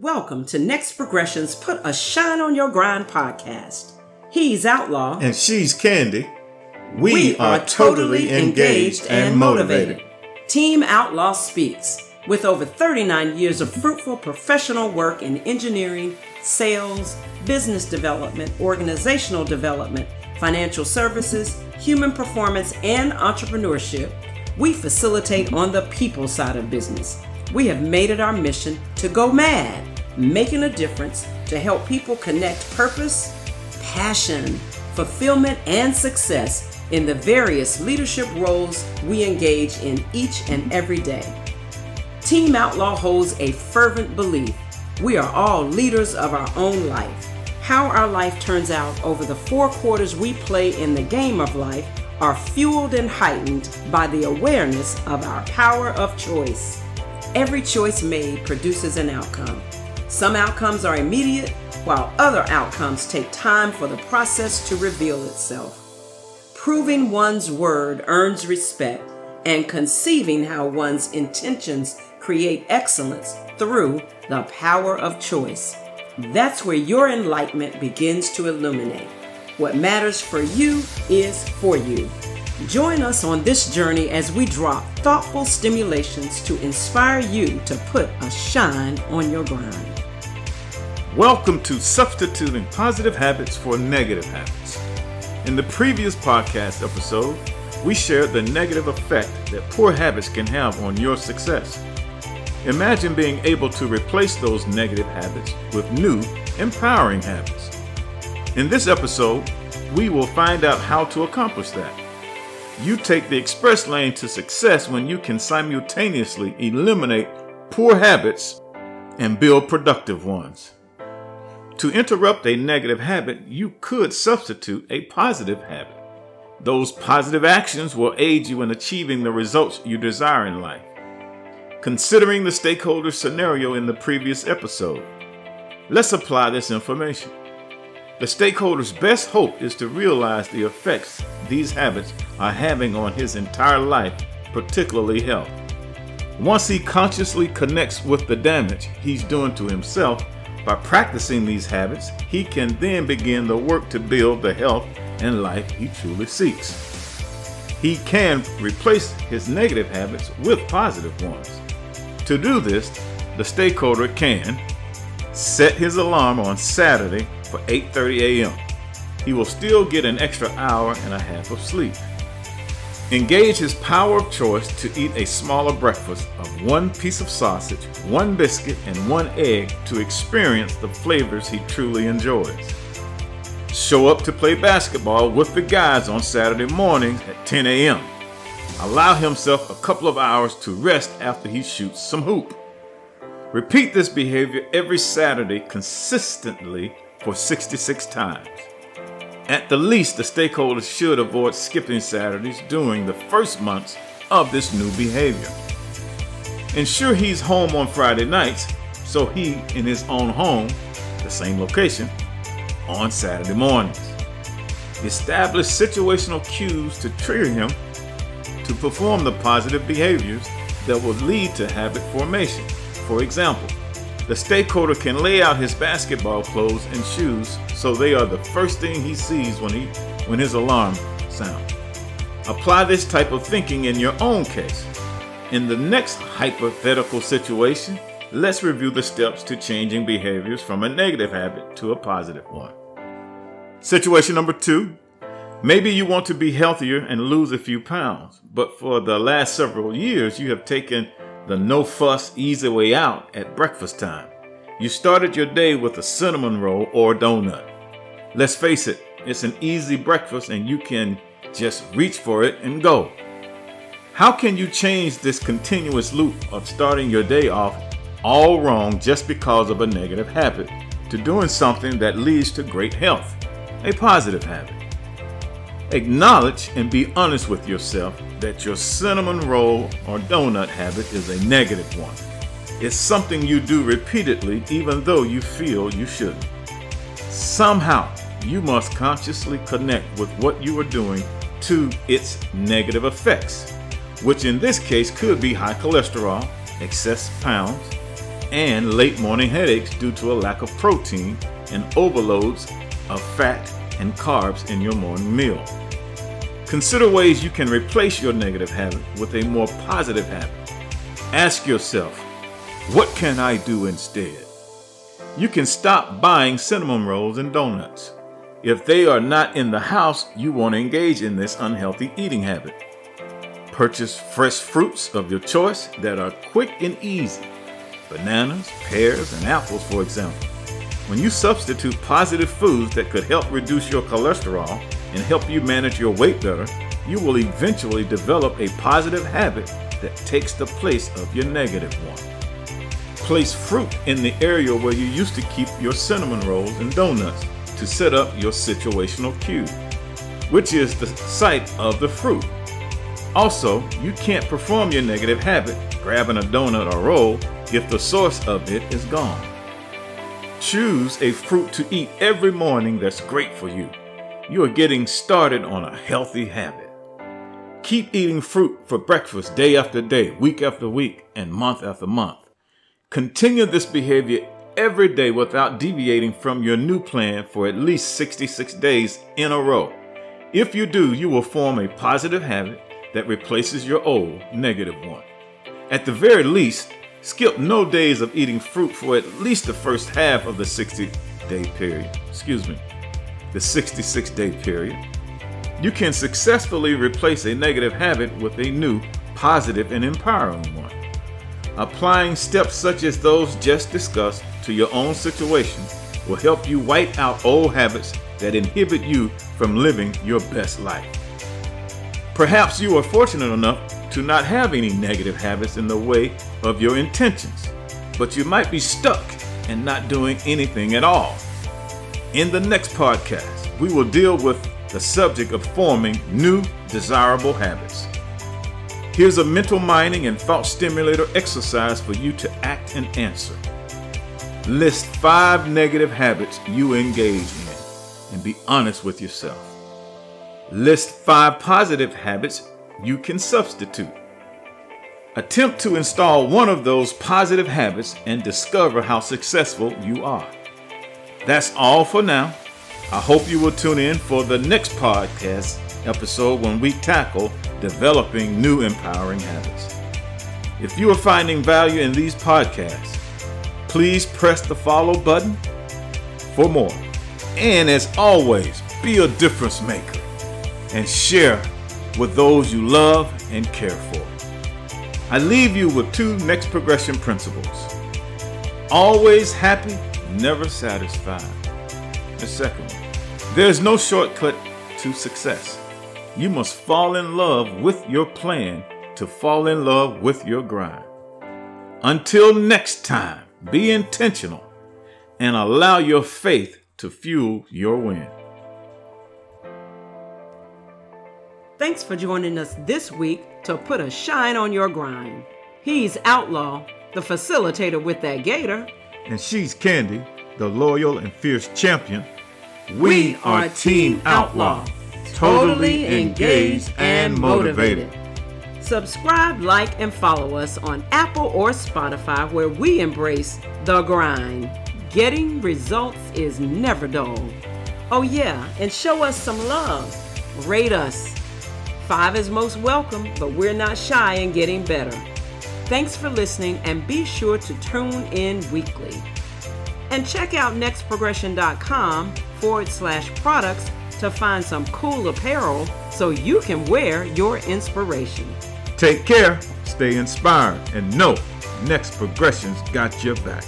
Welcome to Next Progression's Put a Shine on Your Grind podcast. He's Outlaw. And she's Candy. We, we are, are, totally engaged and motivated. Team Outlaw Speaks. With over 39 years of fruitful professional work in engineering, sales, business development, organizational development, financial services, human performance, and entrepreneurship, we facilitate on the people side of business. We have made it our mission to go mad, making a difference to help people connect purpose, passion, fulfillment, and success in the various leadership roles we engage in each and every day. Team Outlaw holds a fervent belief we are all leaders of our own life. How our life turns out over the four quarters we play in the game of life are fueled and heightened by the awareness of our power of choice. Every choice made produces an outcome. Some outcomes are immediate, while other outcomes take time for the process to reveal itself. Proving one's word earns respect, and conceiving how one's intentions create excellence through the power of choice. That's where your enlightenment begins to illuminate. What matters for you is for you. Join us on this journey as we drop thoughtful stimulations to inspire you to put a shine on your grind. Welcome to Substituting Positive Habits for Negative Habits. In the previous podcast episode, we shared the negative effect that poor habits can have on your success. Imagine being able to replace those negative habits with new, empowering habits. In this episode, we will find out how to accomplish that. You take the express lane to success when you can simultaneously eliminate poor habits and build productive ones. To interrupt a negative habit, you could substitute a positive habit. Those positive actions will aid you in achieving the results you desire in life. Considering the stakeholder scenario in the previous episode, let's apply this information. The stakeholder's best hope is to realize the effects these habits are having on his entire life, particularly health. Once he consciously connects with the damage he's doing to himself by practicing these habits, he can then begin the work to build the health and life he truly seeks. He can replace his negative habits with positive ones. To do this, the stakeholder can set his alarm on Saturday for 8:30 a.m. He will still get an extra hour and a half of sleep. Engage his power of choice to eat a smaller breakfast of one piece of sausage, one biscuit, and one egg to experience the flavors he truly enjoys. Show up to play basketball with the guys on Saturday mornings at 10 a.m. Allow himself a couple of hours to rest after he shoots some hoop. Repeat this behavior every Saturday consistently for 66 times. At the least, the stakeholders should avoid skipping Saturdays during the first months of this new behavior. Ensure he's home on Friday nights so he in his own home, the same location, on Saturday mornings. Establish situational cues to trigger him to perform the positive behaviors that will lead to habit formation. For example, the stakeholder can lay out his basketball clothes and shoes so they are the first thing he sees when he when his alarm sounds. Apply this type of thinking in your own case. In the next hypothetical situation, let's review the steps to changing behaviors from a negative habit to a positive one. Situation number 2, Maybe you want to be healthier and lose a few pounds, but for the last several years, you have taken the no fuss, easy way out at breakfast time. You started your day with a cinnamon roll or donut. Let's face it, it's an easy breakfast and you can just reach for it and go. How can you change this continuous loop of starting your day off all wrong just because of a negative habit to doing something that leads to great health, a positive habit? Acknowledge and be honest with yourself that your cinnamon roll or donut habit is a negative one. It's something you do repeatedly even though you feel you shouldn't. Somehow, you must consciously connect with what you are doing to its negative effects, which in this case could be high cholesterol, excess pounds, and late morning headaches due to a lack of protein and overloads of fat and carbs in your morning meal. Consider ways you can replace your negative habit with a more positive habit. Ask yourself, what can I do instead? You can stop buying cinnamon rolls and donuts. If they are not in the house, you won't engage in this unhealthy eating habit. Purchase fresh fruits of your choice that are quick and easy. Bananas, pears, and apples, for example. When you substitute positive foods that could help reduce your cholesterol and help you manage your weight better, you will eventually develop a positive habit that takes the place of your negative one. Place fruit in the area where you used to keep your cinnamon rolls and donuts to set up your situational cue, which is the sight of the fruit. Also, you can't perform your negative habit, grabbing a donut or roll, if the source of it is gone. Choose a fruit to eat every morning that's great for you. You are getting started on a healthy habit. Keep eating fruit for breakfast day after day, week after week, and month after month. Continue this behavior every day without deviating from your new plan for at least 66 days in a row. If you do, you will form a positive habit that replaces your old negative one. At the very least, Skip no days of eating fruit for at least the first half of the 60 day period. Excuse me, the 66 day period. You can successfully replace a negative habit with a new, positive, and empowering one. Applying steps such as those just discussed to your own situation will help you wipe out old habits that inhibit you from living your best life. Perhaps you are fortunate enough to not have any negative habits in the way of your intentions, but you might be stuck and not doing anything at all. In the next podcast, we will deal with the subject of forming new desirable habits. Here's a mental mining and thought stimulator exercise for you to act and answer. List five negative habits you engage in and be honest with yourself. List five positive habits you can substitute. Attempt to install one of those positive habits and discover how successful you are. That's all for now. I hope you will tune in for the next podcast episode when we tackle developing new empowering habits. If you are finding value in these podcasts, please press the follow button for more. And as always, be a difference maker and share with those you love and care for. I leave you with two next progression principles. Always happy, never satisfied. The second one, there's no shortcut to success. You must fall in love with your plan to fall in love with your grind. Until next time, be intentional and allow your faith to fuel your win. Thanks for joining us this week to put a shine on your grind. He's Outlaw, the facilitator with that gator. And she's Candy, the loyal and fierce champion. We, are Team Outlaw, totally engaged and motivated. Subscribe, like, and follow us on Apple or Spotify where we embrace the grind. Getting results is never dull. Oh, yeah, and show us some love. Rate us Five is most welcome, but we're not shy in getting better. Thanks for listening and be sure to tune in weekly. And check out nextprogression.com forward slash products to find some cool apparel so you can wear your inspiration. Take care, stay inspired, and know Next Progression's got your back.